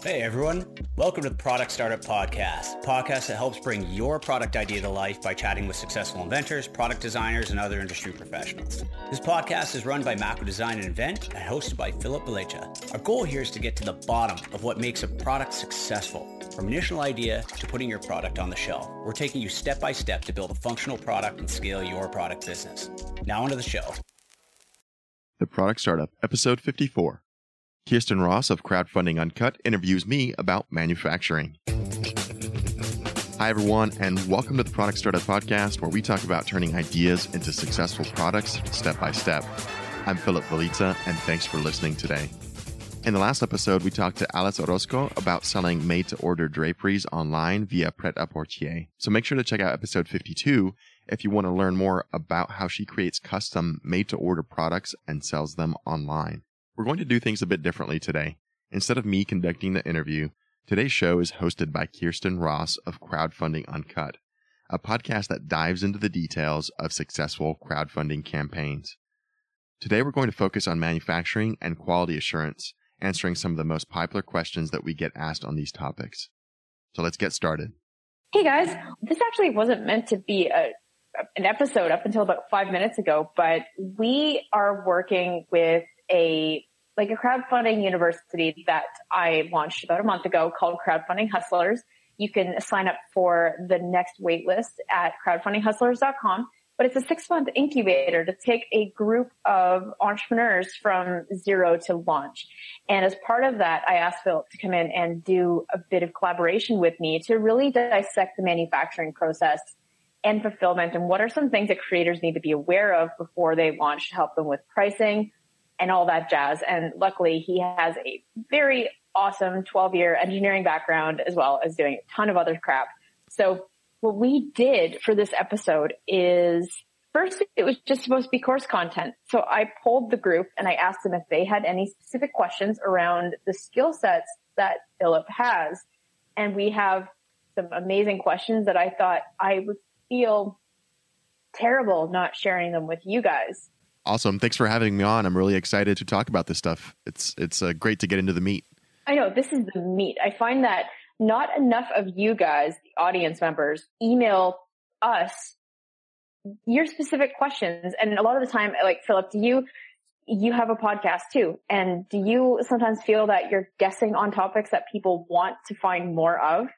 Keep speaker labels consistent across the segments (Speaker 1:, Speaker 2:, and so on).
Speaker 1: Hey everyone, welcome to the Product Startup Podcast, podcast that helps bring your product idea to life by chatting with successful inventors, product designers, and other industry professionals. This podcast is run by Macro Design and Invent and hosted by Philip Belecha. Our goal here is to get to the bottom of what makes a product successful. From initial idea to putting your product on the shelf, we're taking you step by step to build a functional product and scale your product business. Now onto the show.
Speaker 2: The Product Startup, episode 54. Kirsten Ross of Crowdfunding Uncut interviews me about manufacturing. Hi, everyone, and welcome to the Product Startup Podcast, where we talk about turning ideas into successful products step by step. I'm Philip Belecha, and thanks for listening today. In the last episode, we talked to Alice Orozco about selling made to order draperies online via Pret a Portier. So make sure to check out episode 52 if you want to learn more about how she creates custom made to order products and sells them online. We're going to do things a bit differently today. Instead of me conducting the interview, today's show is hosted by Kirsten Ross of Crowdfunding Uncut, a podcast that dives into the details of successful crowdfunding campaigns. Today we're going to focus on manufacturing and quality assurance, answering some of the most popular questions that we get asked on these topics. So let's get started.
Speaker 3: Hey guys, this actually wasn't meant to be a, an episode up until about five minutes ago, but we are working with a like a crowdfunding university that I launched about a month ago called Crowdfunding Hustlers. You can sign up for the next waitlist at crowdfundinghustlers.com. But it's a six month incubator to take a group of entrepreneurs from zero to launch. And as part of that, I asked Philip to come in and do a bit of collaboration with me to really dissect the manufacturing process and fulfillment and what are some things that creators need to be aware of before they launch to help them with pricing, and all that jazz. And luckily he has a very awesome 12 year engineering background as well as doing a ton of other crap. So what we did for this episode is first it was just supposed to be course content. So I pulled the group and I asked them if they had any specific questions around the skill sets that Philip has. And we have some amazing questions that I thought I would feel terrible not sharing them with you guys.
Speaker 2: Awesome. Thanks for having me on. I'm really excited to talk about this stuff. It's it's uh, great to get into the meat.
Speaker 3: I know this is the meat. I find that not enough of you guys, the audience members, email us your specific questions. And a lot of the time, like Philip, do you you have a podcast too? And do you sometimes feel that you're guessing on topics that people want to find more of?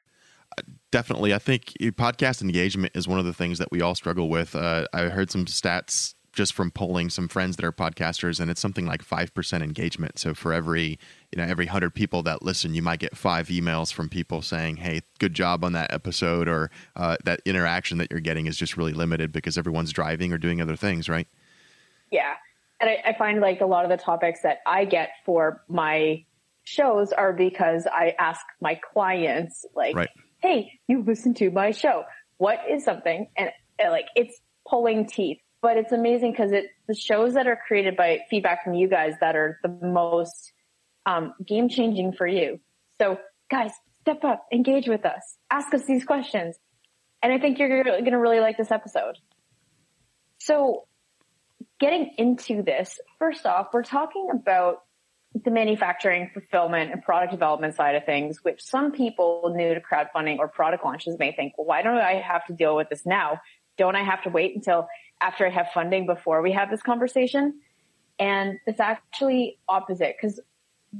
Speaker 2: Definitely. I think podcast engagement is one of the things that we all struggle with. Uh, I heard some stats just from polling some friends that are podcasters and it's something like 5% engagement. So for every you know every 100 people that listen you might get five emails from people saying hey good job on that episode or uh, that interaction that you're getting is just really limited because everyone's driving or doing other things right?
Speaker 3: Yeah. And I, I find like a lot of the topics that i get for my shows are because i ask my clients like right. hey you listen to my show. What is something? And like it's pulling teeth but it's amazing because it the shows that are created by feedback from you guys that are the most um, game changing for you. So guys, step up, engage with us, ask us these questions, and I think you're going to really like this episode. So, getting into this, first off, we're talking about the manufacturing, fulfillment, and product development side of things, which some people new to crowdfunding or product launches may think, well, why don't I have to deal with this now? Don't I have to wait until after I have funding before we have this conversation. And it's actually opposite because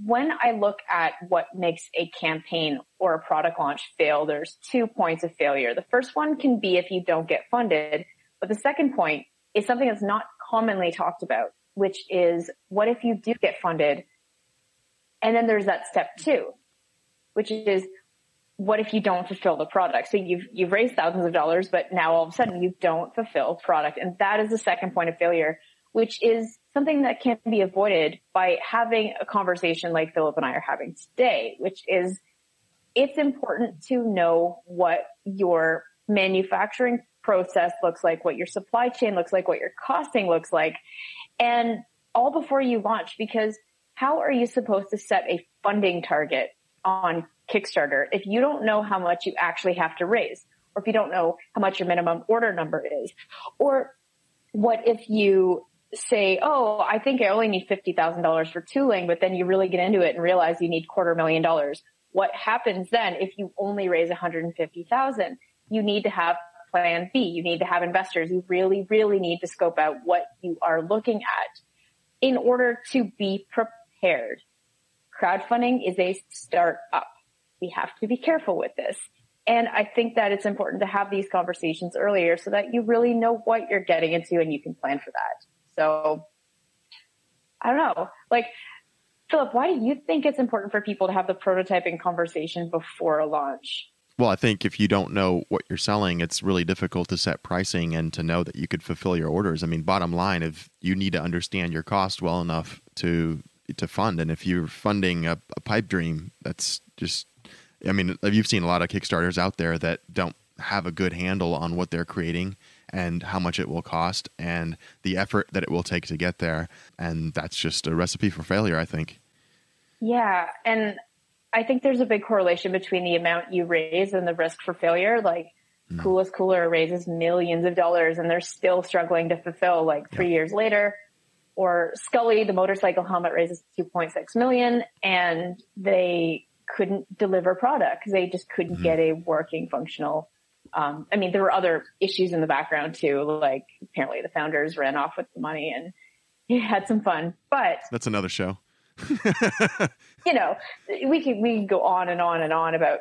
Speaker 3: when I look at what makes a campaign or a product launch fail, there's two points of failure. The first one can be if you don't get funded, but the second point is something that's not commonly talked about, which is what if you do get funded? And then there's that step two, which is what if you don't fulfill the product? So you've, you've raised thousands of dollars, but now all of a sudden you don't fulfill product. And that is the second point of failure, which is something that can be avoided by having a conversation like Philip and I are having today, which is it's important to know what your manufacturing process looks like, what your supply chain looks like, what your costing looks like, and all before you launch, because how are you supposed to set a funding target on Kickstarter if you don't know how much you actually have to raise, or if you don't know how much your minimum order number is, or what if you say, oh, I think I only need $50,000 for tooling, but then you really get into it and realize you need quarter million dollars. what happens then if you only raise 150,000? You need to have plan B. You need to have investors. You really, really need to scope out what you are looking at in order to be prepared. Crowdfunding is a startup. We have to be careful with this. And I think that it's important to have these conversations earlier so that you really know what you're getting into and you can plan for that. So I don't know. Like, Philip, why do you think it's important for people to have the prototyping conversation before a launch?
Speaker 2: Well, I think if you don't know what you're selling, it's really difficult to set pricing and to know that you could fulfill your orders. I mean, bottom line, if you need to understand your cost well enough to to fund, and if you're funding a, a pipe dream, that's just, I mean, you've seen a lot of Kickstarters out there that don't have a good handle on what they're creating and how much it will cost and the effort that it will take to get there. And that's just a recipe for failure, I think.
Speaker 3: Yeah. And I think there's a big correlation between the amount you raise and the risk for failure. Like mm. Coolest Cooler raises millions of dollars and they're still struggling to fulfill like three yeah. years later. Or Skully, the motorcycle helmet raises 2.6 million and they couldn't deliver product because they just couldn't mm-hmm. get a working functional um, I mean, there were other issues in the background too. Like apparently the founders ran off with the money and he had some fun, but
Speaker 2: that's another show.
Speaker 3: you know, we could, we could go on and on and on about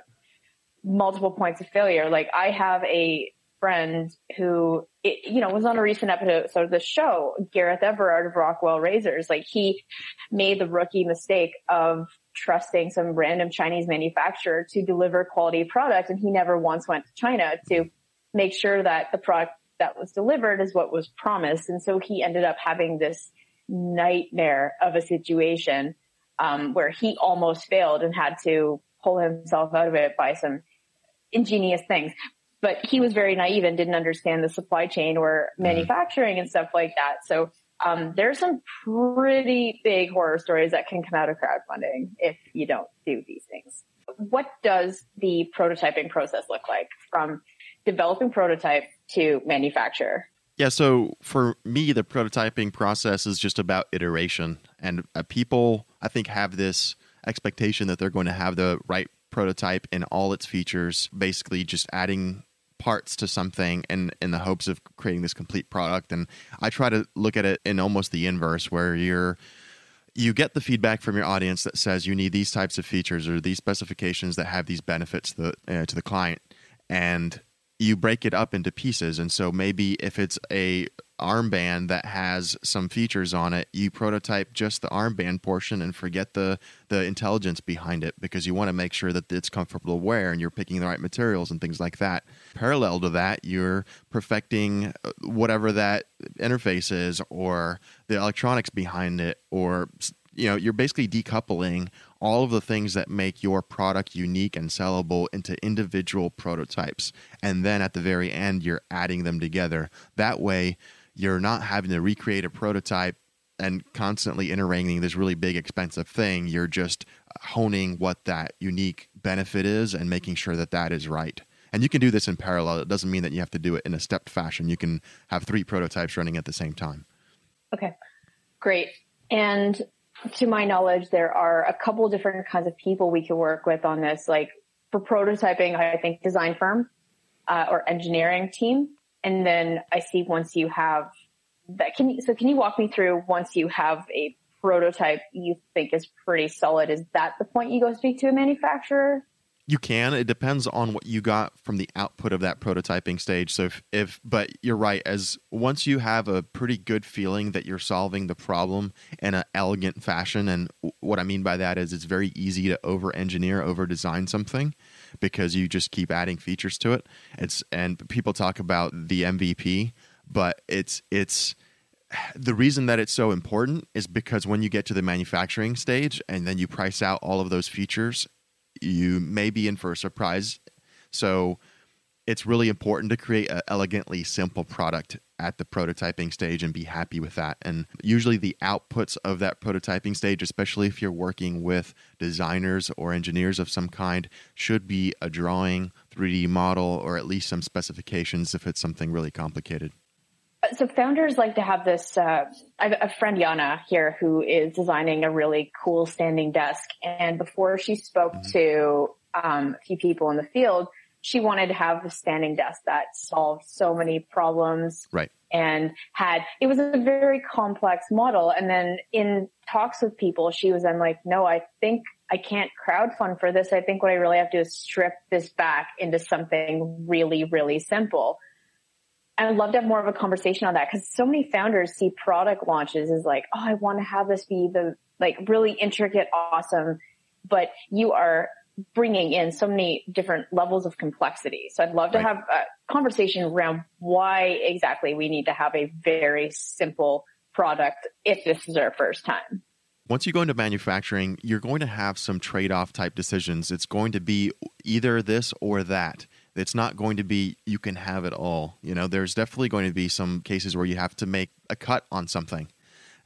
Speaker 3: multiple points of failure. Like I have a friend who, it, you know, was on a recent episode of the show, Gareth Everard of Rockwell Razors. Like he made the rookie mistake of trusting some random Chinese manufacturer to deliver quality product. And he never once went to China to make sure that the product that was delivered is what was promised. And so he ended up having this nightmare of a situation, um, where he almost failed and had to pull himself out of it by some ingenious things. But he was very naive and didn't understand the supply chain or mm-hmm. manufacturing and stuff like that. So um, there's some pretty big horror stories that can come out of crowdfunding if you don't do these things. What does the prototyping process look like from developing prototype to manufacture?
Speaker 2: Yeah, so for me, the prototyping process is just about iteration. And uh, people, I think, have this expectation that they're going to have the right prototype in all its features, basically just adding parts to something and in the hopes of creating this complete product. And i try to look at it in almost the inverse where you're you get the feedback from your audience that says you need these types of features or these specifications that have these benefits to the, uh, to the client and you break it up into pieces. And so maybe if it's a armband that has some features on it, you prototype just the armband portion and forget the the intelligence behind it because you want to make sure that it's comfortable to wear and you're picking the right materials and things like that. Parallel to that, you're perfecting uh, whatever that interface is or the electronics behind it or you know, you're basically decoupling all of the things that make your product unique and sellable into individual prototypes. And then at the very end, you're adding them together. That way, you're not having to recreate a prototype and constantly interrangling this really big expensive thing. You're just honing what that unique benefit is and making sure that that is right. And you can do this in parallel. It doesn't mean that you have to do it in a stepped fashion. You can have three prototypes running at the same time.
Speaker 3: Okay. Great. And to my knowledge there are a couple different kinds of people we can work with on this. Like for prototyping i think design firm uh, or engineering team and then I see once you have that, can you, so can you walk me through once you have a prototype you think is pretty solid, is that the point you go speak to a manufacturer?
Speaker 2: You can. It depends on what you got from the output of that prototyping stage. So if, if but you're right, as once you have a pretty good feeling that you're solving the problem in an elegant fashion, and what I mean by that is it's very easy to over engineer, over design something because you just keep adding features to it. It's and people talk about the MVP, but it's it's the reason that it's so important is because when you get to the manufacturing stage and then you price out all of those features, you may be in for a surprise. So it's really important to create an elegantly simple product at the prototyping stage and be happy with that. And usually, the outputs of that prototyping stage, especially if you're working with designers or engineers of some kind, should be a drawing, 3D model, or at least some specifications if it's something really complicated.
Speaker 3: So founders like to have this. Uh, I have a friend Yana here who is designing a really cool standing desk, and before she spoke mm-hmm. to um, a few people in the field, she wanted to have a standing desk that solved so many problems.
Speaker 2: Right.
Speaker 3: And had, it was a very complex model. And then in talks with people, she was then like, no, I think I can't crowdfund for this. I think what I really have to do is strip this back into something really, really simple. And I'd love to have more of a conversation on that because so many founders see product launches as like, oh, I want to have this be the like really intricate, awesome, but you are bringing in so many different levels of complexity. So I'd love to right. have a conversation around why exactly we need to have a very simple product if this is our first time.
Speaker 2: Once you go into manufacturing, you're going to have some trade off type decisions. It's going to be either this or that. It's not going to be you can have it all. You know, there's definitely going to be some cases where you have to make a cut on something.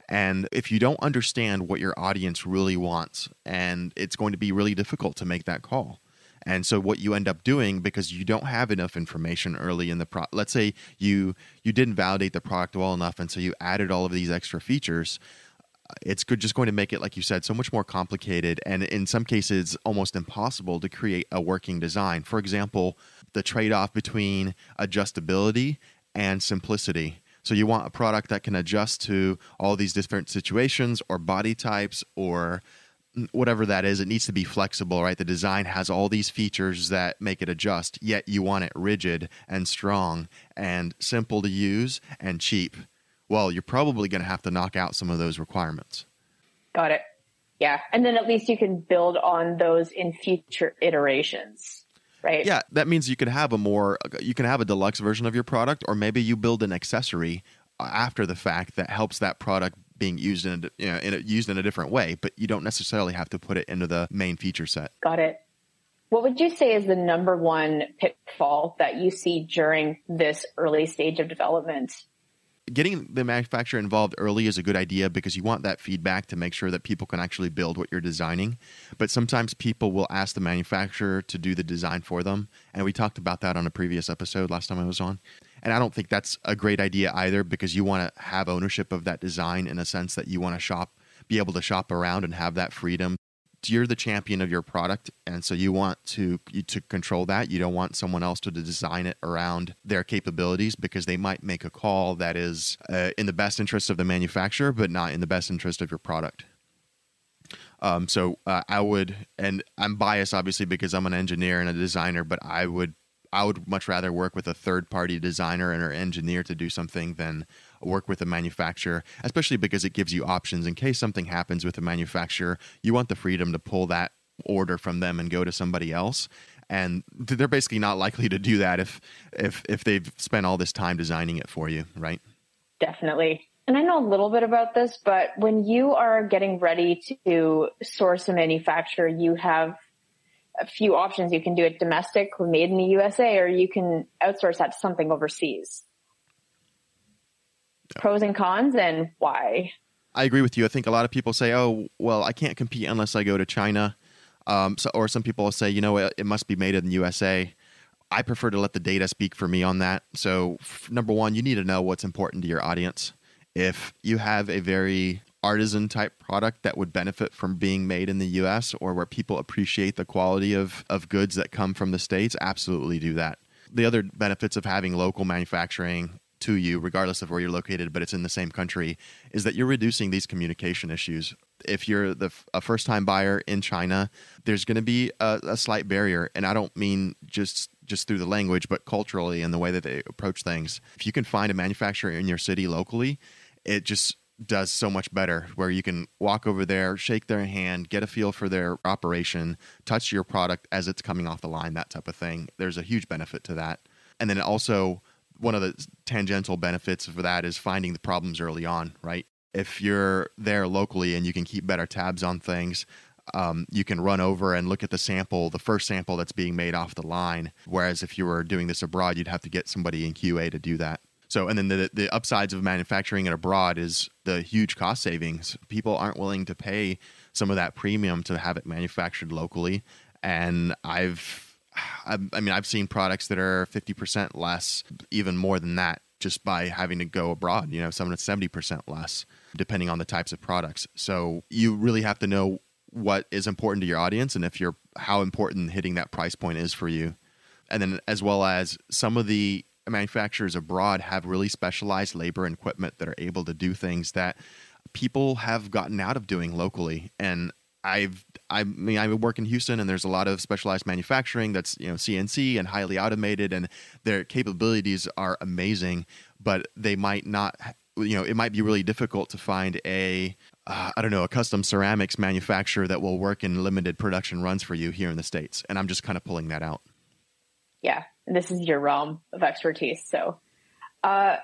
Speaker 2: And if you don't understand what your audience really wants, and it's going to be really difficult to make that call. And so what you end up doing because you don't have enough information early in the pro let's say you you didn't validate the product well enough and so you added all of these extra features uh, it's good, just going to make it like you said so much more complicated and in some cases almost impossible to create a working design for example the trade-off between adjustability and simplicity so you want a product that can adjust to all these different situations or body types or whatever that is. It needs to be flexible, right? The design has all these features that make it adjust, yet you want it rigid and strong and simple to use and cheap. Well, you're probably going to have to knock out some of those requirements.
Speaker 3: Got it. Yeah. And then at least you can build on those in future iterations right?
Speaker 2: Yeah, that means you can have a more you can have a deluxe version of your product, or maybe you build an accessory uh, after the fact that helps that product being used in a, you know, in a, used in a different way, but you don't necessarily have to put it into the main feature set.
Speaker 3: Got it. What would you say is the number one pitfall that you see during this early stage of development?
Speaker 2: Getting the manufacturer involved early is a good idea because you want that feedback to make sure that people can actually build what you're designing. But sometimes people will ask the manufacturer to do the design for them. And we talked about that on a previous episode last time I was on. And I don't think that's a great idea either because you want to have ownership of that design in a sense that you want to shop, be able to shop around and have that freedom you're the champion of your product and so you want to you, to control that. You don't want someone else to design it around their capabilities because they might make a call that is uh, in the best interest of the manufacturer but not in the best interest of your product. Um, so uh, i would and i'm biased obviously because i'm an engineer and a designer but i would I would much rather work with a third party designer and or engineer to do something than work with a manufacturer, especially because it gives you options in case something happens with a manufacturer. You want the freedom to pull that order from them and go to somebody else and they're basically not likely to do that if if if they've spent all this time designing it for you right
Speaker 3: definitely and i know a little bit about this but when you are getting ready to source a manufacturer you have a few options. You can do it domestic, made in the USA, or you can outsource that to something overseas. Pros and cons, and why?
Speaker 2: I agree with you. I think a lot of people say, "Oh, well, I can't compete unless I go to China," um, so, or some people will say, "You know, it, it must be made in the USA." I prefer to let the data speak for me on that. So, f- number one, you need to know what's important to your audience. If you have a very artisan type product that would benefit from being made in the US or where people appreciate the quality of, of goods that come from the States, absolutely do that. The other benefits of having local manufacturing to you, regardless of where you're located, but it's in the same country, is that you're reducing these communication issues. If you're the, a first time buyer in China, there's going to be a, a slight barrier. And I don't mean just just through the language, but culturally and the way that they approach things. If you can find a manufacturer in your city locally, it just does so much better where you can walk over there, shake their hand, get a feel for their operation, touch your product as it's coming off the line, that type of thing. There's a huge benefit to that. And then also, one of the tangential benefits for that is finding the problems early on, right? If you're there locally and you can keep better tabs on things, um, you can run over and look at the sample, the first sample that's being made off the line. Whereas if you were doing this abroad, you'd have to get somebody in QA to do that. So, and then the the upsides of manufacturing it abroad is the huge cost savings. People aren't willing to pay some of that premium to have it manufactured locally, and I've I mean, I've seen products that are 50% less, even more than that, just by having to go abroad, you know, some to 70% less, depending on the types of products. So you really have to know what is important to your audience and if you're how important hitting that price point is for you. And then as well as some of the manufacturers abroad have really specialized labor and equipment that are able to do things that people have gotten out of doing locally. And I've I mean I work in Houston and there's a lot of specialized manufacturing that's you know CNC and highly automated and their capabilities are amazing, but they might not you know it might be really difficult to find a uh, I don't know a custom ceramics manufacturer that will work in limited production runs for you here in the states, and I'm just kind of pulling that out.
Speaker 3: Yeah, this is your realm of expertise, so. Uh,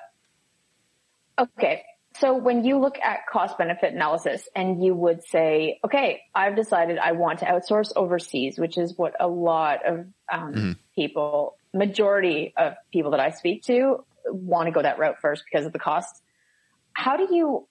Speaker 3: okay, so when you look at cost benefit analysis and you would say, okay, I've decided I want to outsource overseas, which is what a lot of um, mm-hmm. people, majority of people that I speak to want to go that route first because of the cost. How do you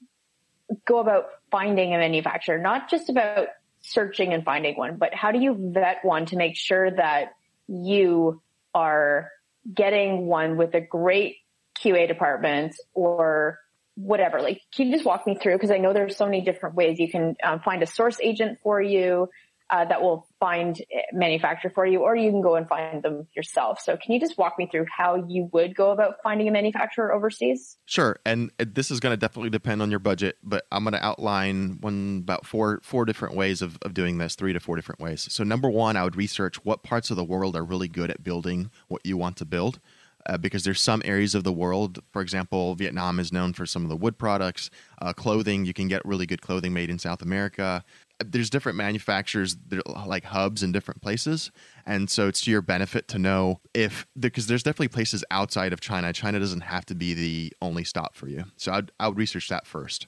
Speaker 3: go about finding a manufacturer? Not just about searching and finding one, but how do you vet one to make sure that you are getting one with a great QA department or whatever. Like, can you just walk me through? Because I know there's so many different ways you can um, find a source agent for you uh, that will find eh, manufacturer for you, or you can go and find them yourself. So, can you just walk me through how you would go about finding a manufacturer overseas?
Speaker 2: Sure, and this is going to definitely depend on your budget, but I'm going to outline one about four four different ways of, of doing this, three to four different ways. So, number one, I would research what parts of the world are really good at building what you want to build uh, because there's some areas of the world. For example, Vietnam is known for some of the wood products, uh, clothing. You can get really good clothing made in South America. There's different manufacturers like hubs in different places, and so it's to your benefit to know if because there's definitely places outside of China. China doesn't have to be the only stop for you. So I'd, I would research that first.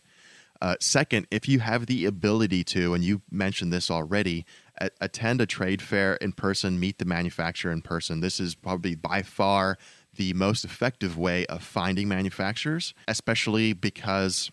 Speaker 2: Uh, second, if you have the ability to, and you mentioned this already, a- attend a trade fair in person, meet the manufacturer in person. This is probably by far the most effective way of finding manufacturers, especially because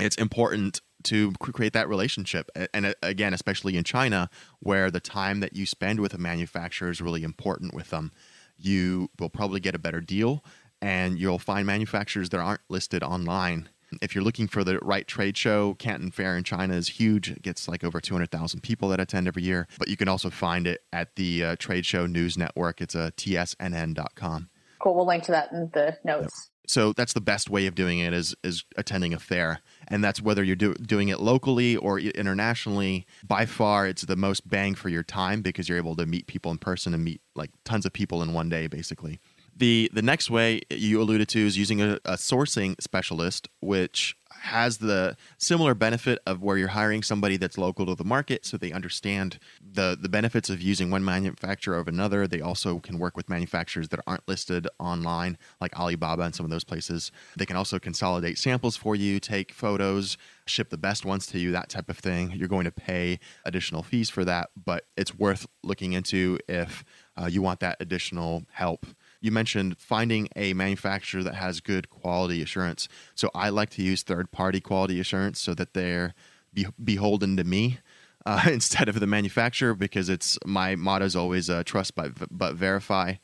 Speaker 2: it's important to create that relationship. And uh, again, especially in China, where the time that you spend with a manufacturer is really important with them, you will probably get a better deal and you'll find manufacturers that aren't listed online. If you're looking for the right trade show, Canton Fair in China is huge. It gets like over 200,000 people that attend every year. But you can also find it at the uh, Trade Show News Network. It's a uh, tsnn.com.
Speaker 3: Cool. We'll link to that in the notes.
Speaker 2: So that's the best way of doing it is is attending a fair, and that's whether you're do, doing it locally or internationally. By far, it's the most bang for your time because you're able to meet people in person and meet like tons of people in one day, basically. The the next way you alluded to is using a, a sourcing specialist, which has the similar benefit of where you're hiring somebody that's local to the market so they understand the the benefits of using one manufacturer over another. They also can work with manufacturers that aren't listed online like alibaba and some of those places. They can also consolidate samples for you take photos ship the best ones to you that type of thing. You're going to pay additional fees for that but it's worth looking into if uh, you want that additional help you mentioned finding a manufacturer that has good quality assurance. So I like to use third party quality assurance so that they're be- beholden to me. Uh, instead of the manufacturer, because it's my motto is always uh, trust but, but verify.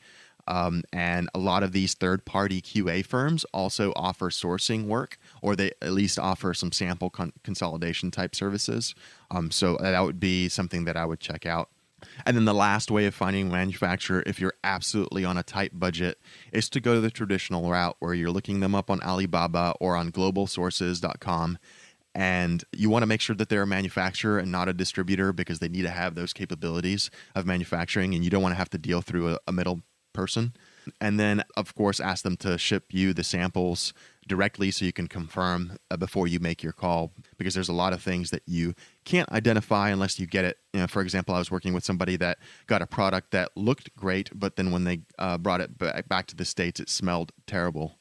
Speaker 2: Um, and a lot of these third party QA firms also offer sourcing work, or they at least offer some sample con- consolidation type services. Um, so that would be something that I would check out. And then the last way of finding a manufacturer, if you're absolutely on a tight budget, is to go to the traditional route where you're looking them up on Alibaba or on globalsources.com. And you want to make sure that they're a manufacturer and not a distributor because they need to have those capabilities of manufacturing. And you don't want to have to deal through a, a middle person. And then, of course, ask them to ship you the samples directly so you can confirm uh, before you make your call because there's a lot of things that you can't identify unless you get it. You know, for example, I was working with somebody that got a product that looked great, but then when they uh, brought it back to the States, it smelled terrible.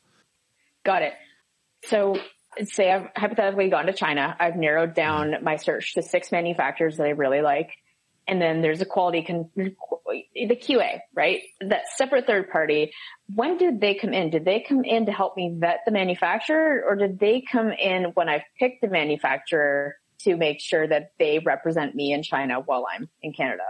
Speaker 3: Got it. So say I've hypothetically gone to China. I've narrowed down mm-hmm. my search to six manufacturers that I really like and then there's a quality con- the QA, right? That separate third party. When did they come in? Did they come in to help me vet the manufacturer or did they come in when I've picked the manufacturer to make sure that they represent me in China while I'm in Canada?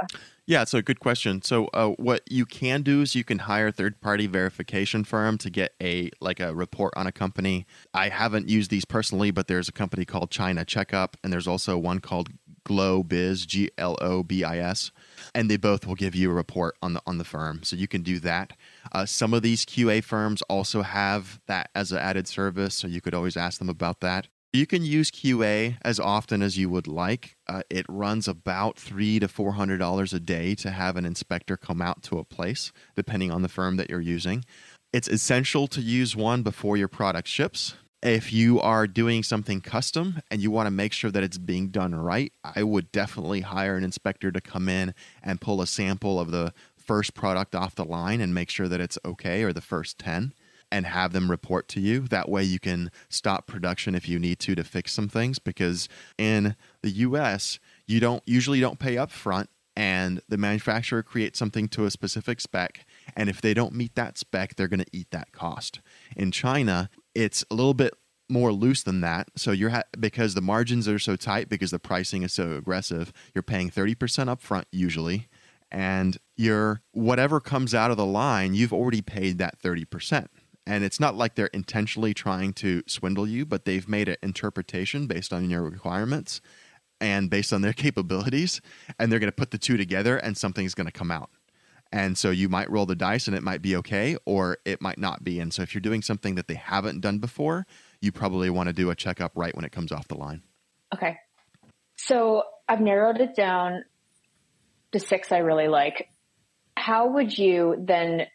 Speaker 2: Yeah, a good question. So, uh, what you can do is you can hire third-party verification firm to get a like a report on a company. I haven't used these personally, but there's a company called China Checkup, and there's also one called Globis, G L O B I S, and they both will give you a report on the on the firm. So you can do that. Uh, some of these QA firms also have that as an added service, so you could always ask them about that. You can use QA as often as you would like. Uh, it runs about three to four hundred dollars a day to have an inspector come out to a place, depending on the firm that you're using. It's essential to use one before your product ships. If you are doing something custom and you want to make sure that it's being done right, I would definitely hire an inspector to come in and pull a sample of the first product off the line and make sure that it's okay or the first 10 and have them report to you. That way you can stop production if you need to to fix some things because in the US, you don't usually don't pay up front and the manufacturer creates something to a specific spec and if they don't meet that spec, they're going to eat that cost. In China, it's a little bit more loose than that. So you're ha- because the margins are so tight because the pricing is so aggressive, you're paying 30% up front usually and your whatever comes out of the line, you've already paid that 30% and it's not like they're intentionally trying to swindle you, but they've made an interpretation based on your requirements and based on their capabilities, and they're going to put the two together, and something's going to come out. And so you might roll the dice and it might be okay, or it might not be. And so if you're doing something that they haven't done before, you probably want to do a checkup right when it comes off the line.
Speaker 3: Okay. So I've narrowed it down to six I really like. How would you then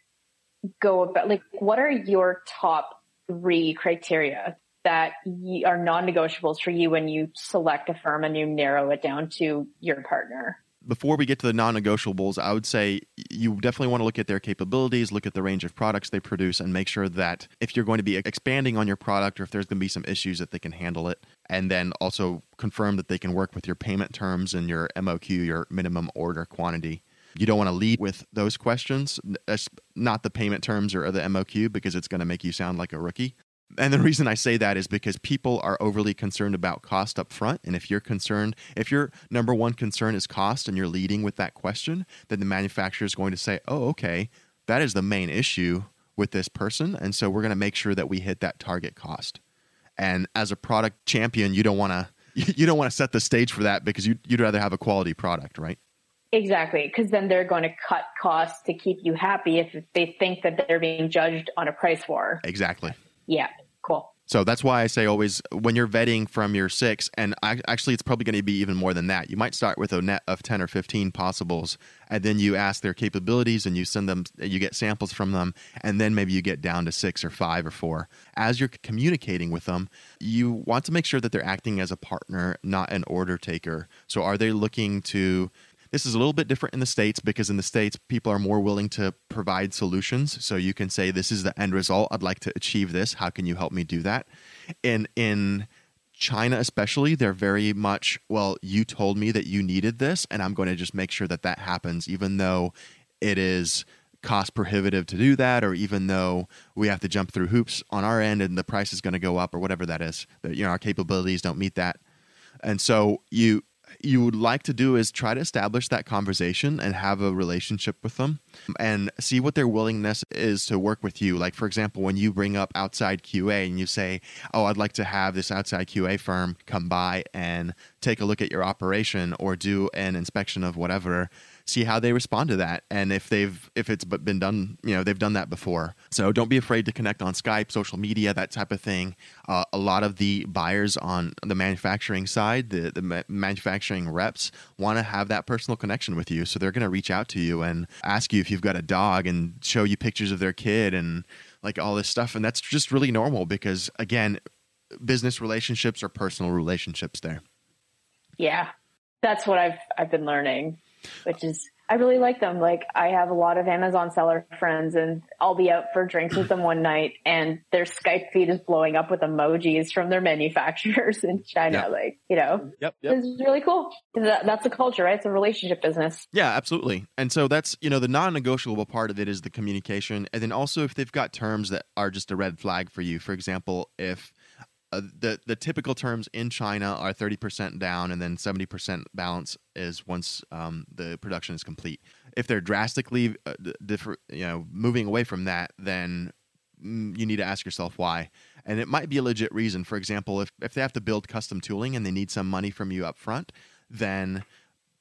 Speaker 3: go about like what are your top three criteria that are non-negotiables for you when you select a firm and you narrow it down to your partner
Speaker 2: before we get to the non-negotiables i would say you definitely want to look at their capabilities look at the range of products they produce and make sure that if you're going to be expanding on your product or if there's going to be some issues that they can handle it and then also confirm that they can work with your payment terms and your moq your minimum order quantity you don't want to lead with those questions. Not the payment terms or the MOQ because it's going to make you sound like a rookie. And the reason I say that is because people are overly concerned about cost up front. And if you're concerned, if your number one concern is cost and you're leading with that question, then the manufacturer is going to say, oh, okay, that is the main issue with this person. And so we're going to make sure that we hit that target cost. And as a product champion, you don't want to. You don't want to set the stage for that because you'd, you'd rather have a quality product, right?
Speaker 3: Exactly, because then they're going to cut costs to keep you happy if they think that they're being judged on a price war.
Speaker 2: Exactly.
Speaker 3: Yeah.
Speaker 2: So that's why I say always when you're vetting from your six, and actually it's probably going to be even more than that. You might start with a net of 10 or 15 possibles, and then you ask their capabilities and you send them, you get samples from them, and then maybe you get down to six or five or four. As you're communicating with them, you want to make sure that they're acting as a partner, not an order taker. So are they looking to this is a little bit different in the States because in the States, people are more willing to provide solutions. So you can say, This is the end result. I'd like to achieve this. How can you help me do that? And in China, especially, they're very much, Well, you told me that you needed this, and I'm going to just make sure that that happens, even though it is cost prohibitive to do that or even though we have to jump through hoops on our end and the price is going to go up or whatever that is that you know our capabilities don't meet that and so you you would like to do is try to establish that conversation and have a relationship with them and see what their willingness is to work with you. Like, for example, when you bring up outside QA and you say, Oh, I'd like to have this outside QA firm come by and take a look at your operation or do an inspection of whatever see how they respond to that and if they've if it's been done you know they've done that before. So don't be afraid to connect on skype social media that type of thing. Uh, a lot of the buyers on the manufacturing side the, the ma- manufacturing reps want to have that personal connection with you. So they're going to reach out to you and ask you if you've got a dog and show you pictures of their kid and like all this stuff. And that's just really normal because again business relationships are personal relationships there.
Speaker 3: Yeah. That's what i've i've been learning which is I really like them. Like I have a lot of Amazon seller friends and I'll be out for drinks with them one night and their Skype feed is blowing up with emojis from their manufacturers in China. Yep. Like, you know, yep, yep. this is really cool. That's a culture, right? It's a relationship business.
Speaker 2: Yeah, absolutely. And so that's, you know, the non-negotiable part of it is the communication. And then also if they've got terms that are just a red flag for you, for example, if uh, the the typical terms in China are 30% down and then 70% balance is once um, the production is complete. If they're drastically uh, you know, moving away from that, then mm, you need to ask yourself why. And it might be a legit reason. For example, if if they have to build custom tooling and they need some money from you up front, then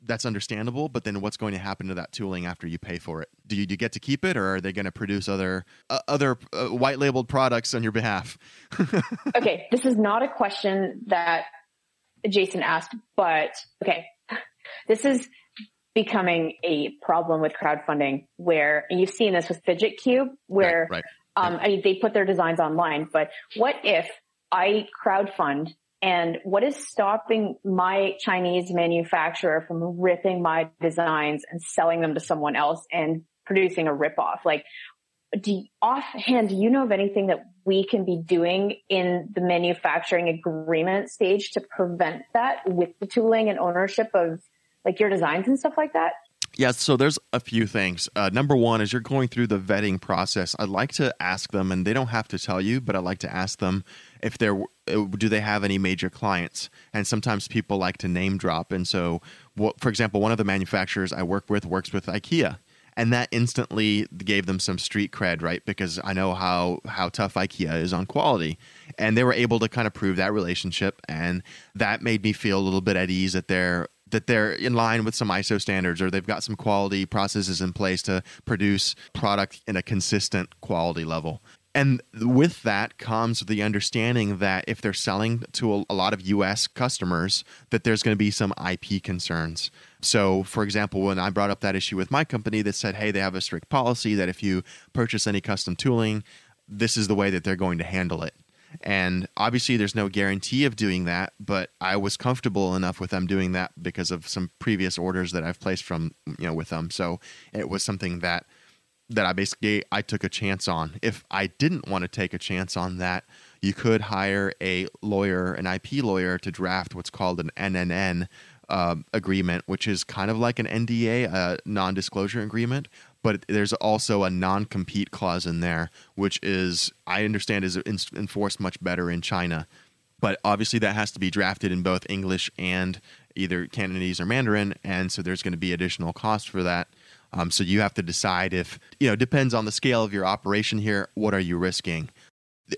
Speaker 2: that's understandable. But then what's going to happen to that tooling after you pay for it? Do you, do you get to keep it, or are they going to produce other uh, other uh, white labeled products on your behalf?
Speaker 3: okay, this is not a question that Jason asked, but okay, this is becoming a problem with crowdfunding where and you've seen this with Fidget Cube, where right, right. Um, I mean, they put their designs online, but what if I crowdfund and what is stopping my Chinese manufacturer from ripping my designs and selling them to someone else and producing a ripoff? Like, do you, offhand, do you know of anything that we can be doing in the manufacturing agreement stage to prevent that with the tooling and ownership of like your designs and stuff like that?
Speaker 2: Yeah, so there's a few things. Uh, number one, as you're going through the vetting process, I'd like to ask them, and they don't have to tell you, but I'd like to ask them if they're uh, do they have any major clients? And sometimes people like to name drop and so what, for example one of the manufacturers i work with works with ikea and that instantly gave them some street cred right? Because i know how how tough ikea is on quality. And they were able to kind of prove that relationship and that made me feel a little bit at ease that they're that they're in line with some ISO standards or they've got some quality processes in place to produce product in a consistent quality level and with that comes the understanding that if they're selling to a, lot of US customers that there's going to be some IP concerns. So, for example, when I brought up that issue with my company that said, "Hey, they have a strict policy that if you purchase any custom tooling, this is the way that they're going to handle it." And obviously, there's no guarantee of doing that, but I was comfortable enough with them doing that because of some previous orders that I've placed from you know with them. So it was something that that I basically I took a chance on. If I didn't want to take a chance on that, you could hire a lawyer, an IP lawyer, to draft what's called an NNN uh, agreement, which is kind of like an NDA, a non-disclosure agreement. But there's also a non-compete clause in there, which is I understand is enforced much better in China. But obviously, that has to be drafted in both English and either Cantonese or Mandarin, and so there's going to be additional cost for that. Um, so you have to decide if, you know, depends on the scale of your operation here, what are you risking?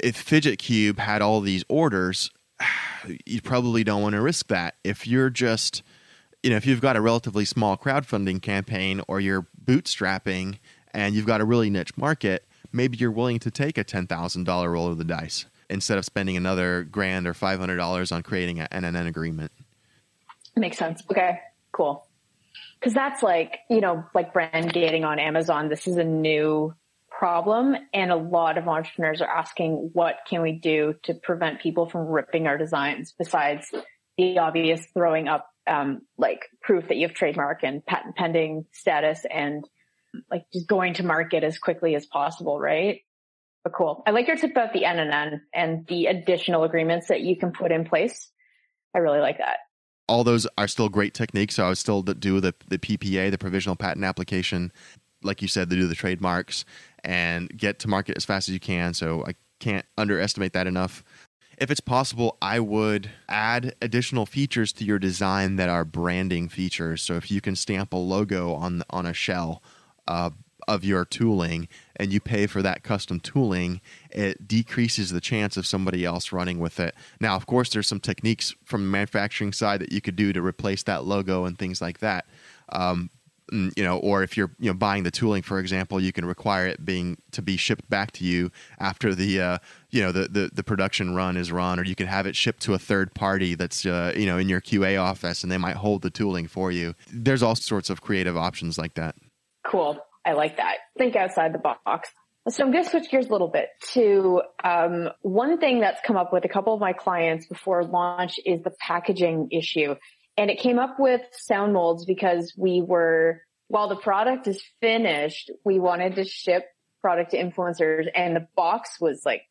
Speaker 2: If Fidget Cube had all these orders, you probably don't want to risk that. If you're just, you know, if you've got a relatively small crowdfunding campaign or you're bootstrapping and you've got a really niche market, maybe you're willing to take a $10,000 roll of the dice instead of spending another grand or $500 on creating an NNN agreement.
Speaker 3: Makes sense. Okay, cool. Cause that's like, you know, like brand gating on Amazon. This is a new problem. And a lot of entrepreneurs are asking, what can we do to prevent people from ripping our designs besides the obvious throwing up, um, like proof that you have trademark and patent pending status and like just going to market as quickly as possible, right? But cool. I like your tip about the NNN and the additional agreements that you can put in place. I really like that
Speaker 2: all those are still great techniques. So I would still do the, the PPA, the provisional patent application, like you said, to do the trademarks and get to market as fast as you can. So I can't underestimate that enough. If it's possible, I would add additional features to your design that are branding features. So if you can stamp a logo on on a shell, uh, of your tooling and you pay for that custom tooling, it decreases the chance of somebody else running with it. Now, of course, there's some techniques from the manufacturing side that you could do to replace that logo and things like that. Um, you know, or if you're you know buying the tooling, for example, you can require it being to be shipped back to you after the uh, you know the, the the production run is run, or you can have it shipped to a third party that's uh, you know in your QA office, and they might hold the tooling for you. There's all sorts of creative options like that.
Speaker 3: Cool. I like that. Think outside the box. So I'm going to switch gears a little bit to um, one thing that's come up with a couple of my clients before launch is the packaging issue. And it came up with sound molds because we were, while the product is finished, we wanted to ship product to influencers and the box was like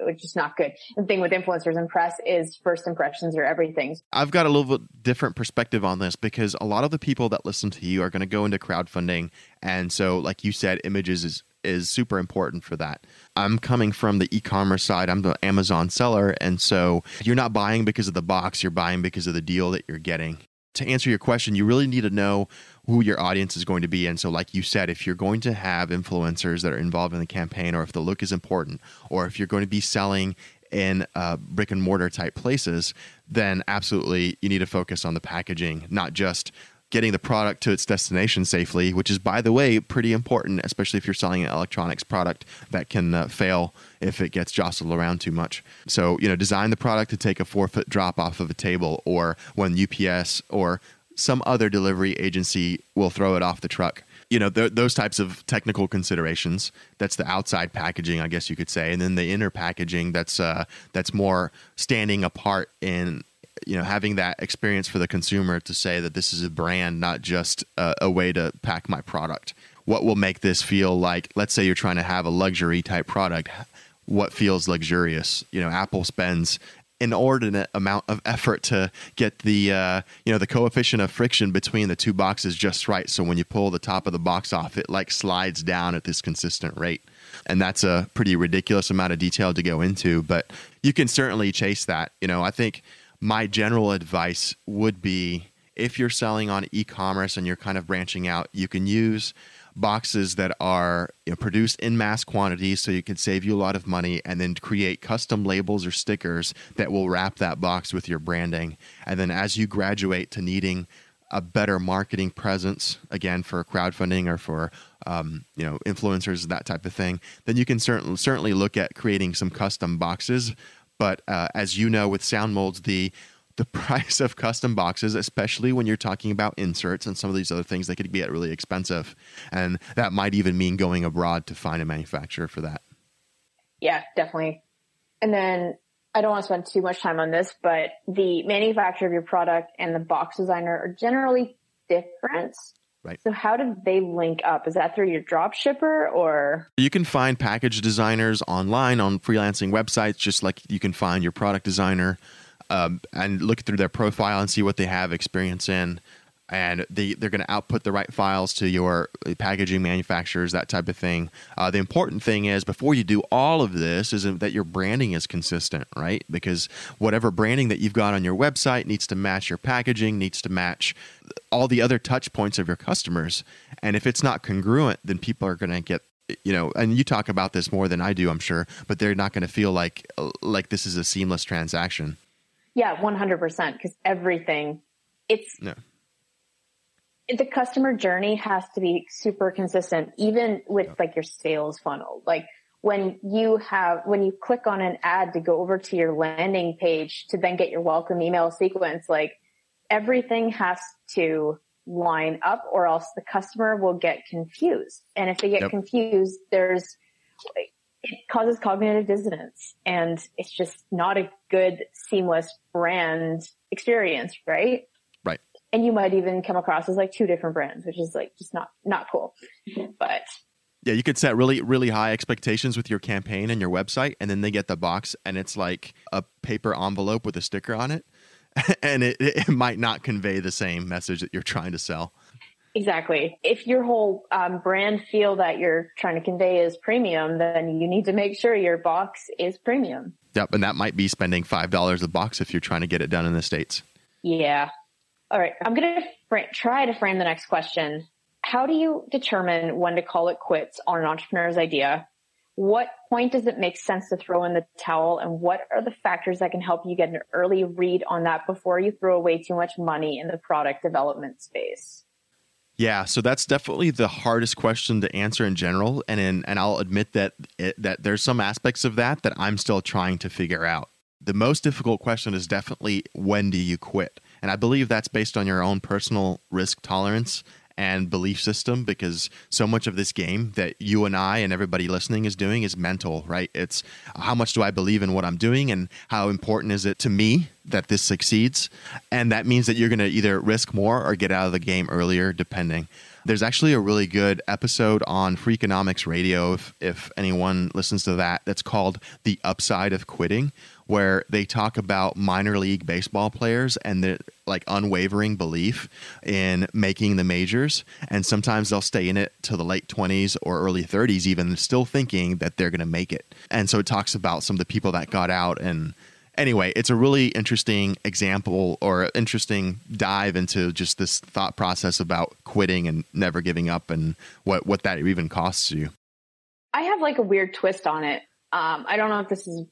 Speaker 3: which is not good. The thing with influencers and press is first impressions are everything.
Speaker 2: I've got a little bit different perspective on this because a lot of the people that listen to you are going to go into crowdfunding. And so, like you said, images is is super important for that. I'm coming from the e-commerce side. I'm the Amazon seller, and so you're not buying because of the box. You're buying because of the deal that you're getting. To answer your question, you really need to know who your audience is going to be. And so, like you said, if you're going to have influencers that are involved in the campaign, or if the look is important, or if you're going to be selling in uh, brick and mortar type places, then absolutely you need to focus on the packaging, not just getting the product to its destination safely, which is, by the way, pretty important, especially if you're selling an electronics product that can uh, fail if it gets jostled around too much. So, you know, design the product to take a four foot drop off of a table, or when UPS or some other delivery agency will throw it off the truck. You know, th- those types of technical considerations. That's the outside packaging, I guess you could say, and then the inner packaging. That's uh, that's more standing apart in you know having that experience for the consumer to say that this is a brand not just a, a, way to pack my product. What will make this feel like let's say you're trying to have a luxury type product what feels luxurious? You know apple spends inordinate amount of effort to get the uh, you know the coefficient of friction between the two boxes just right. So when you pull the top of the box off it like slides down at this consistent rate. And that's a pretty ridiculous amount of detail to go into but you can certainly chase that. You know i think my general advice would be if you're selling on e-commerce and you're kind of branching out, you can use boxes that are you know, produced in mass quantities so you can save you a lot of money and then create custom labels or stickers that will wrap that box with your branding. And then as you graduate to needing a better marketing presence again for crowdfunding or for um, you know influencers that type of thing then you can certainly certainly look at creating some custom boxes but uh, as you know, with sound molds, the the price of custom boxes, especially when you're talking about inserts and some of these other things, they could get really expensive, and that might even mean going abroad to find a manufacturer for that.
Speaker 3: Yeah, definitely. And then I don't want to spend too much time on this, but the manufacturer of your product and the box designer are generally different.
Speaker 2: Right.
Speaker 3: So how do they link up? Is that through your drop shipper or?
Speaker 2: You can find package designers online on freelancing websites, just like you can find your product designer um, and look through their profile and see what they have experience in and they, they're going to output the right files to your packaging manufacturers, that type of thing. Uh, the important thing is before you do all of this is that your branding is consistent, right? Because whatever branding that you've got on your website needs to match your packaging, needs to match all the other touch points of your customers. And if it's not congruent, then people are going to get you know and you talk about this more than i do i'm sure but they're not going to feel like like this is a seamless transaction
Speaker 3: yeah 100% because everything it's no the customer journey has to be super consistent, even with like your sales funnel. Like when you have, when you click on an ad to go over to your landing page to then get your welcome email sequence, like everything has to line up or else the customer will get confused. And if they get yep. confused, there's, it causes cognitive dissonance and it's just not a good seamless brand experience, right? And you might even come across as like two different brands, which is like just not not cool. But
Speaker 2: yeah, you could set really really high expectations with your campaign and your website, and then they get the box and it's like a paper envelope with a sticker on it, and it, it might not convey the same message that you're trying to sell.
Speaker 3: Exactly. If your whole um, brand feel that you're trying to convey is premium, then you need to make sure your box is premium.
Speaker 2: Yep, and that might be spending five dollars a box if you're trying to get it done in the states.
Speaker 3: Yeah, all right. I'm going to fr- try to frame the next question. How do you determine when to call it quits on an entrepreneur's idea? What point does it make sense to throw in the towel? And what are the factors that can help you get an early read on that before you throw away too much money in the product development space?
Speaker 2: Yeah, so that's definitely the hardest question to answer in general, and in, and I'll admit that it, that there's some aspects of that that I'm still trying to figure out. The most difficult question is definitely when do you quit? And I believe that's based on your own personal risk tolerance and belief system because so much of this game that you and I and everybody listening is doing is mental, right? It's how much do I believe in what I'm doing and how important is it to me that this succeeds? And that means that you're going to either risk more or get out of the game earlier, depending. There's actually a really good episode on Freakonomics Radio, if, if anyone listens to that, that's called The Upside of Quitting, where they talk about minor league baseball players and the like unwavering belief in making the majors. And sometimes they'll stay in it to the late 20s or early 30s, even still thinking that they're going to make it. And so it talks about some of the people that got out and anyway, it's a really interesting example or interesting dive into just this thought process about quitting and never giving up and what, what that even costs you.
Speaker 3: I have like a weird twist on it. Um, I don't know if this is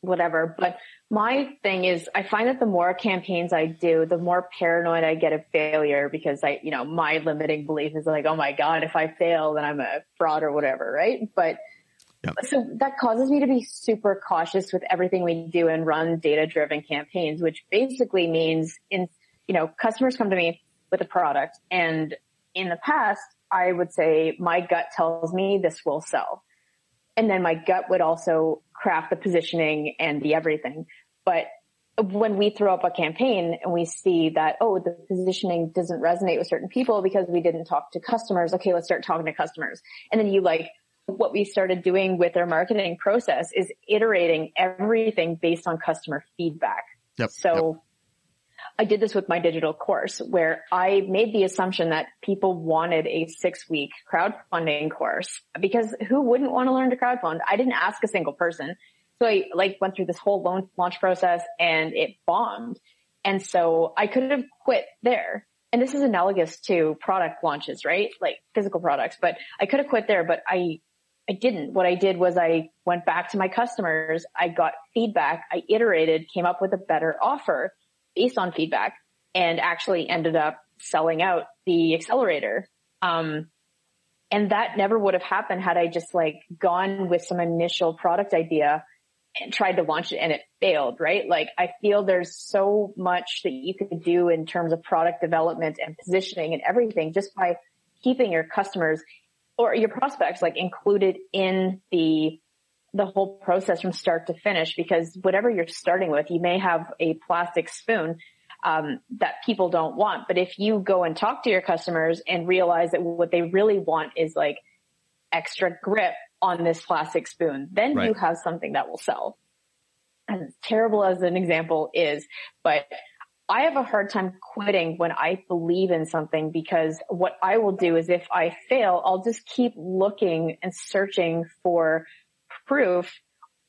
Speaker 3: whatever, but my thing is I find that the more campaigns I do, the more paranoid I get of failure because I, you know, my limiting belief is like, oh my God, if I fail, then I'm a fraud or whatever, right? But Yep. So that causes me to be super cautious with everything we do and run data driven campaigns, which basically means in, you know, customers come to me with a product and in the past, I would say my gut tells me this will sell. And then my gut would also craft the positioning and the everything. But when we throw up a campaign and we see that, oh, the positioning doesn't resonate with certain people because we didn't talk to customers. Okay, let's start talking to customers. And then you like what we started doing with our marketing process is iterating everything based on customer feedback. Yep, so yep. I did this with my digital course where I made the assumption that people wanted a six week crowdfunding course because who wouldn't want to learn to crowdfund? I didn't ask a single person. So I like went through this whole launch process and it bombed. And so I could have quit there and this is analogous to product launches, right? Like physical products, but I could have quit there, but I I didn't. What I did was I went back to my customers. I got feedback. I iterated, came up with a better offer based on feedback and actually ended up selling out the accelerator. Um, and that never would have happened had I just like gone with some initial product idea and tried to launch it and it failed, right? Like I feel there's so much that you could do in terms of product development and positioning and everything just by keeping your customers or your prospects like included in the the whole process from start to finish because whatever you're starting with, you may have a plastic spoon um, that people don't want. But if you go and talk to your customers and realize that what they really want is like extra grip on this plastic spoon, then right. you have something that will sell. As terrible as an example is, but I have a hard time quitting when I believe in something because what I will do is if I fail, I'll just keep looking and searching for proof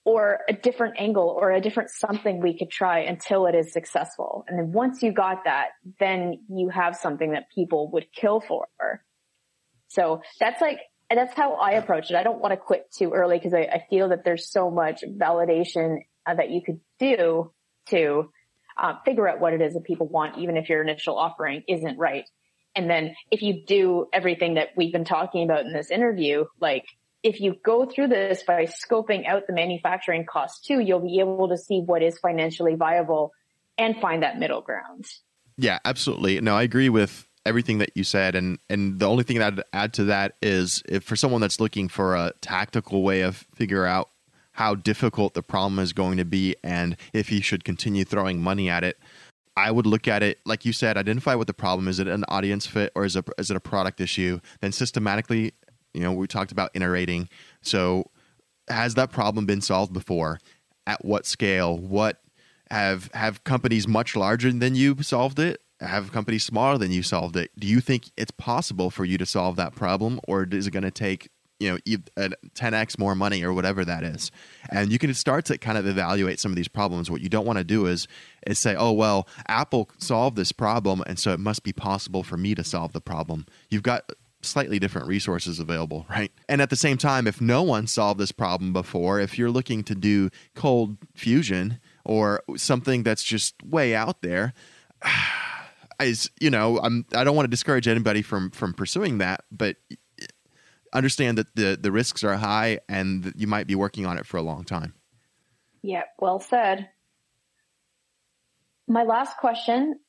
Speaker 3: or a different angle or a different something we could try until it is successful. And then once you got that, then you have something that people would kill for. So that's like, and that's how I approach it. I don't want to quit too early because I, I, feel that there's so much validation uh, that you could do to uh, figure out what it is that people want, even if your initial offering isn't right. And then if you do everything that we've been talking about in this interview, like if you go through this by scoping out the manufacturing cost too, you'll be able to see what is financially viable and find that middle ground.
Speaker 2: Yeah, absolutely. No, I agree with everything that you said and and the only thing that I'd add to that is if for someone that's looking for a tactical way of figure out how difficult the problem is going to be and if he should continue throwing money at it. I would look at it, like you said, identify what the problem is. Is it an audience fit or is it, is it a product issue? Then systematically, you know, we talked about iterating. So, has that problem been solved before? At what scale? What have have companies much larger than you solved it? Have companies smaller than you solved it? Do you think it's possible for you to solve that problem, or is it going to take you know 10x more money or whatever that is and you can start to kind of evaluate some of these problems what you don't want to do is is say oh well apple solved this problem and so it must be possible for me to solve the problem you've got slightly different resources available right and at the same time if no one solved this problem before if you're looking to do cold fusion or something that's just way out there is you know I'm I don't want to discourage anybody from from pursuing that but understand that the the risks are high and you might be working on it for a long time.
Speaker 3: Yeah, well said. My last question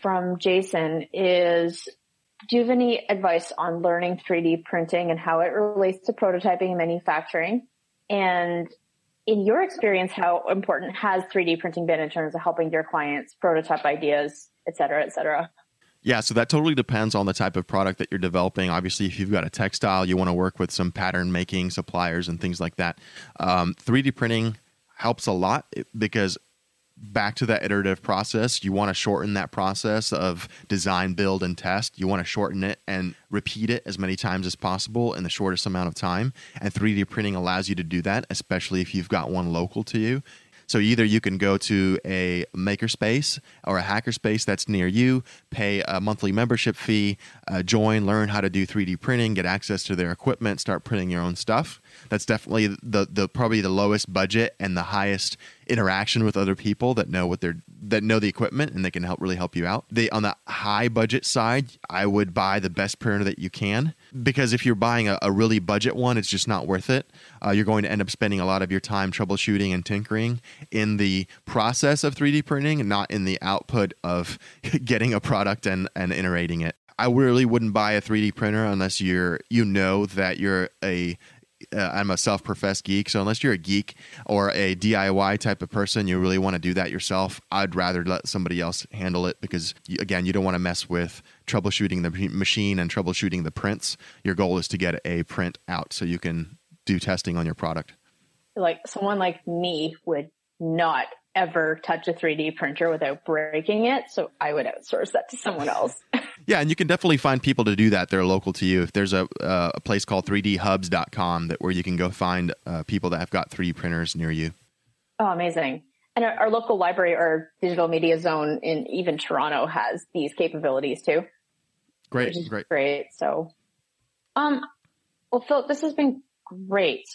Speaker 3: from Jason is do you have any advice on learning 3D printing and how it relates to prototyping and manufacturing? And in your experience, how important has 3D printing been in terms of helping your clients prototype ideas, et cetera, et cetera?
Speaker 2: Yeah, so that totally depends on the type of product that you're developing. Obviously, if you've got a textile, you want to work with some pattern making suppliers and things like that. Um, 3D printing helps a lot because back to that iterative process. You want to shorten that process of design, build, and test. You want to shorten it and repeat it as many times as possible in the shortest amount of time. And 3D printing allows you to do that, especially if you've got one local to you. So either you can go to a makerspace or a hackerspace that's near you, pay a monthly membership fee, uh, join, learn how to do 3D printing, get access to their equipment, start printing your own stuff. That's definitely the the probably the lowest budget and the highest interaction with other people that know what they're that know the equipment and they can help really help you out. They on the high budget side, I would buy the best printer that you can because if you're buying a, a really budget one, it's just not worth it. Uh, you're going to end up spending a lot of your time troubleshooting and tinkering in the process of 3D printing, not in the output of getting a product and and iterating it. I really wouldn't buy a 3D printer unless you're you know that you're a uh, I'm a self-professed geek, so unless you're a geek or a DIY type of person, you really want to do that yourself. I'd rather let somebody else handle it because, again, you don't want to mess with troubleshooting the machine and troubleshooting the prints. Your goal is to get a print out so you can do testing on your product.
Speaker 3: Like someone like me would not ever touch a 3D printer without breaking it, so I would outsource that to someone else.
Speaker 2: Yeah, and you can definitely find people to do that. They're local to you. If there's a, uh, a place called 3dhubs.com that where you can go find uh, people that have got 3D printers near you.
Speaker 3: Oh, amazing. And our, our, local library or digital media zone in even Toronto has these capabilities too.
Speaker 2: Great, great.
Speaker 3: Great. So, um, well, Phil, this has been great.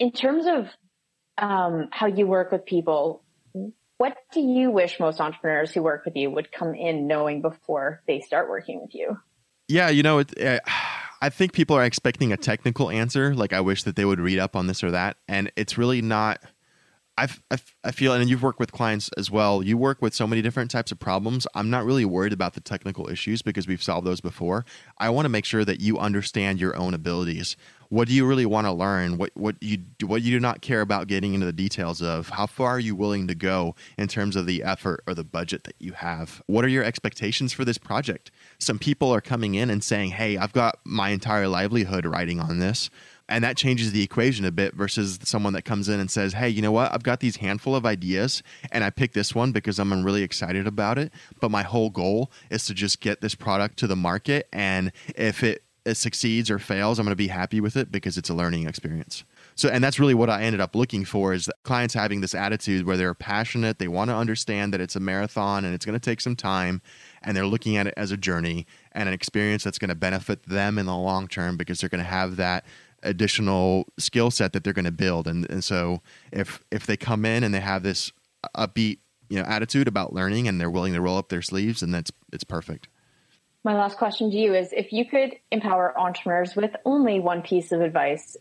Speaker 3: In terms of um, how you work with people, what do you wish most entrepreneurs who work with you would come in knowing before they start working with you?
Speaker 2: Yeah, you know, it, uh, I think people are expecting a technical answer. Like, I wish that they would read up on this or that. And it's really not. i've I feel, and you've worked with clients as well. You work with so many different types of problems. I'm not really worried about the technical issues because we've solved those before. I want to make sure that you understand your own abilities what do you really want to learn what what you what you do not care about getting into the details of how far are you willing to go in terms of the effort or the budget that you have what are your expectations for this project some people are coming in and saying hey i've got my entire livelihood riding on this and that changes the equation a bit versus someone that comes in and says, Hey, you know what? I've got these handful of ideas and I picked this one because I'm really excited about it. But my whole goal is to just get this product to the market. And if it it succeeds or fails, I'm going to be happy with it because it's a learning experience. So, and that's really what I ended up looking for is clients having this attitude where they're passionate, they want to understand that it's a marathon and it's going to take some time, and they're looking at it as a journey and an experience that's going to benefit them in the long term because they're going to have that additional skill set that they're going to build. And, and so, if if they come in and they have this upbeat you know attitude about learning and they're willing to roll up their sleeves, and that's it's perfect.
Speaker 3: My last question to you is if you could empower entrepreneurs with only one piece of advice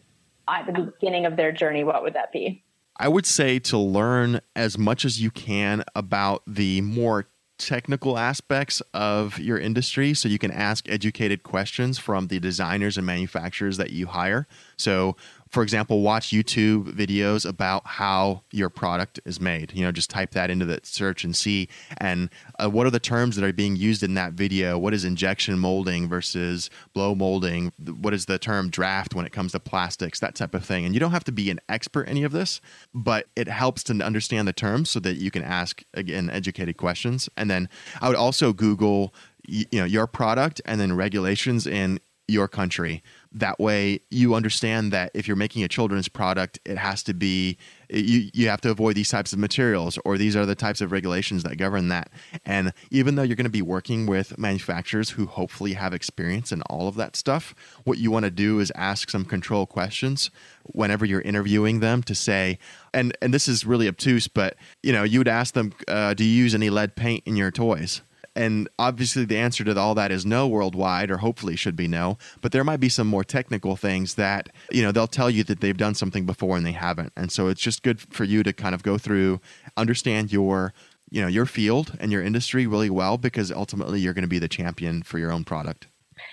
Speaker 3: at the beginning of their journey, what would that be?
Speaker 2: I would say to learn as much as you can about the more technical aspects of your industry so you can ask educated questions from the designers and manufacturers that you hire. So, for example, watch YouTube videos about how your product is made. You know, just type that into the search and see. And uh, what are the terms that are being used in that video? What is injection molding versus blow molding? What is the term draft when it comes to plastics? That type of thing. And you don't have to be an expert in any of this, but it helps to understand the terms so that you can ask again educated questions. And then I would also Google you know your product and then regulations in your country that way you understand that if you're making a children's product it has to be you you have to avoid these types of materials or these are the types of regulations that govern that. And even though you're going to be working with manufacturers who hopefully have experience in all of that stuff what you want to do is ask some control questions whenever you're interviewing them to say and and this is really obtuse but you know you would ask them uh, do you use any lead paint in your toys and obviously, the answer to all that is no worldwide, or hopefully should be no. But there might be some more technical things that, you know, they'll tell you that they've done something before and they haven't. And so it's just good for you to kind of go through, understand your you know your field and your industry really well because ultimately you're going to be the champion for your own product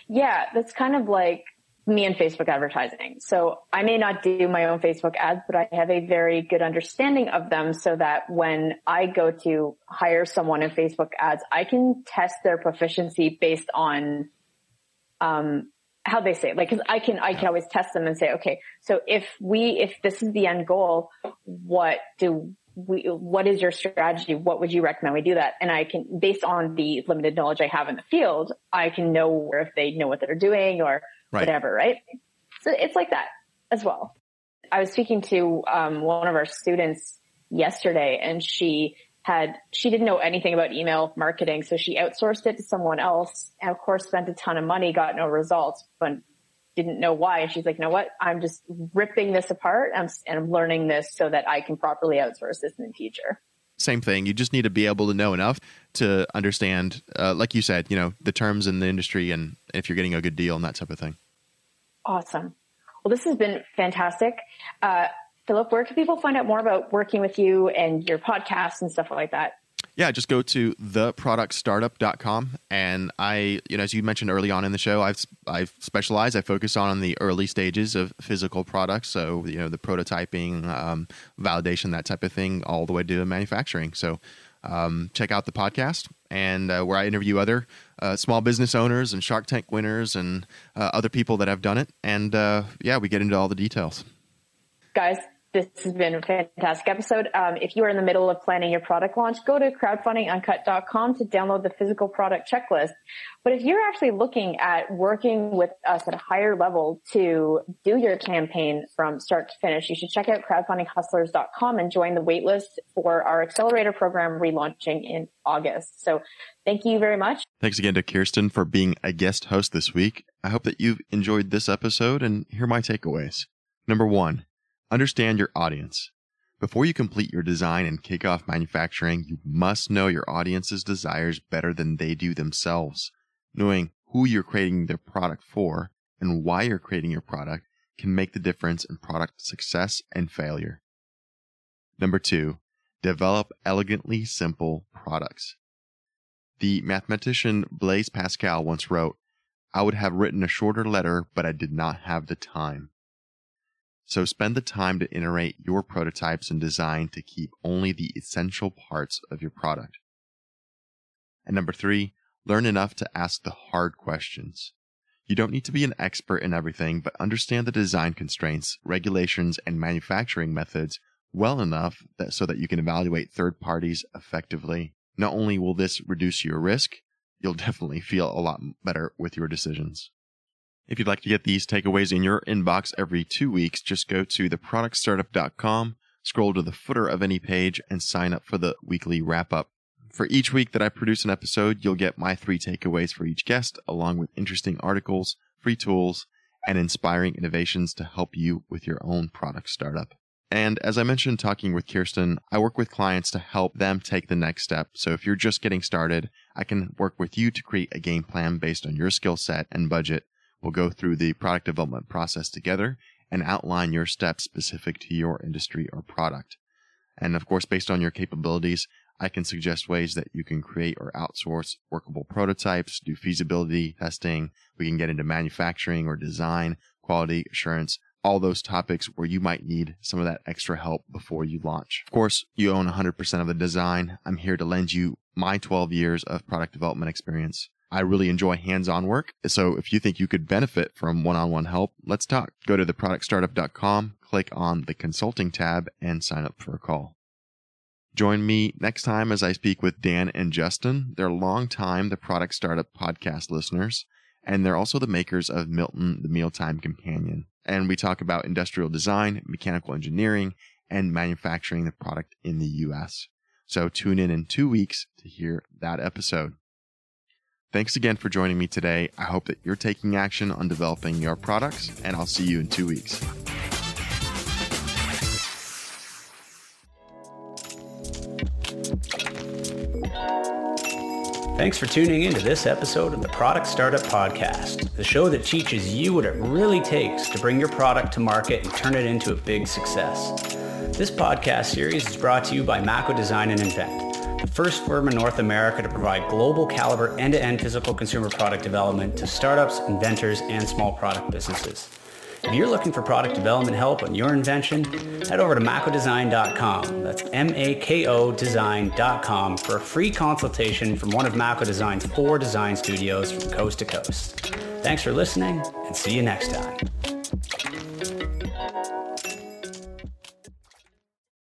Speaker 3: yeah that's kind of like me and Facebook advertising. So I may not do my own Facebook ads, but I have a very good understanding of them so that when I go to hire someone in Facebook ads, I can test their proficiency based on, um, how they say it. Like, cause I can, I can always test them and say, okay, so if we, if this is the end goal, what do we, what is your strategy? What would you recommend we do that? And I can, based on the limited knowledge I have in the field, I can know if they know what they're doing or right. whatever, right? So it's like that as well. I was speaking to um, one of our students yesterday and she had, she didn't know anything about email marketing. So she outsourced it to someone else and of course spent a ton of money, got no results, but didn't know why. And she's like, you know what? I'm just ripping this apart and I'm learning this so that I can properly outsource this in the future.
Speaker 2: Same thing. You just need to be able to know enough to understand, uh, like you said, you know, the terms in the industry and if you're getting a good deal and that type of thing.
Speaker 3: Awesome. Well, this has been fantastic. Uh, Philip, where can people find out more about working with you and your podcast and stuff like that?
Speaker 2: Yeah, just go to theproductstartup.com. And I, you know, as you mentioned early on in the show, I've, I've specialized, I focus on the early stages of physical products. So, you know, the prototyping, um, validation, that type of thing, all the way to manufacturing. So, um, check out the podcast and uh, where I interview other uh, small business owners and Shark Tank winners and uh, other people that have done it. And uh, yeah, we get into all the details.
Speaker 3: Guys, this has been a fantastic episode. Um, if you are in the middle of planning your product launch, go to crowdfundinguncut.com to download the physical product checklist. But if you're actually looking at working with us at a higher level to do your campaign from start to finish, you should check out crowdfundinghustlers.com and join the waitlist for our accelerator program relaunching in August. So thank you very much.
Speaker 2: Thanks again to Kirsten for being a guest host this week. I hope that you've enjoyed this episode and here are my takeaways. Number one, Understand your audience. Before you complete your design and kick off manufacturing, you must know your audience's desires better than they do themselves. Knowing who you're creating their product for and why you're creating your product can make the difference in product success and failure. Number two, develop elegantly simple products. The mathematician Blaise Pascal once wrote, I would have written a shorter letter, but I did not have the time. So spend the time to iterate your prototypes and design to keep only the essential parts of your product. And number three, learn enough to ask the hard questions. You don't need to be an expert in everything, but understand the design constraints, regulations, and manufacturing methods well enough that so that you can evaluate third parties effectively. Not only will this reduce your risk, you'll definitely feel a lot better with your decisions. If you'd like to get these takeaways in your inbox every two weeks, just go to theproductstartup.com, scroll to the footer of any page, and sign up for the weekly wrap up. For each week that I produce an episode, you'll get my three takeaways for each guest, along with interesting articles, free tools, and inspiring innovations to help you with your own product startup. And as I mentioned talking with Kirsten, I work with clients to help them take the next step. So if you're just getting started, I can work with you to create a game plan based on your skill set and budget We'll go through the product development process together and outline your steps specific to your industry or product. And of course, based on your capabilities, I can suggest ways that you can create or outsource workable prototypes, do feasibility testing. We can get into manufacturing or design, quality assurance, all those topics where you might need some of that extra help before you launch. Of course, you own 100% of the design. I'm here to lend you my 12 years of product development experience. I really enjoy hands-on work. So if you think you could benefit from one-on-one help, let's talk. Go to theproductstartup.com, click on the consulting tab and sign up for a call. Join me next time as I speak with Dan and Justin. They're long-time The Product Startup podcast listeners, and they're also the makers of Milton, the Mealtime Companion. And we talk about industrial design, mechanical engineering, and manufacturing the product in the US. So tune in in two weeks to hear that episode. Thanks again for joining me today. I hope that you're taking action on developing your products, and I'll see you in two weeks.
Speaker 1: Thanks for tuning in to this episode of the Product Startup Podcast, the show that teaches you what it really takes to bring your product to market and turn it into a big success. This podcast series is brought to you by Mako Design and Invent the first firm in North America to provide global caliber end-to-end physical consumer product development to startups, inventors, and small product businesses. If you're looking for product development help on your invention, head over to makodesign.com. That's M-A-K-O design.com for a free consultation from one of Mako Design's four design studios from coast to coast. Thanks for listening and see you next time.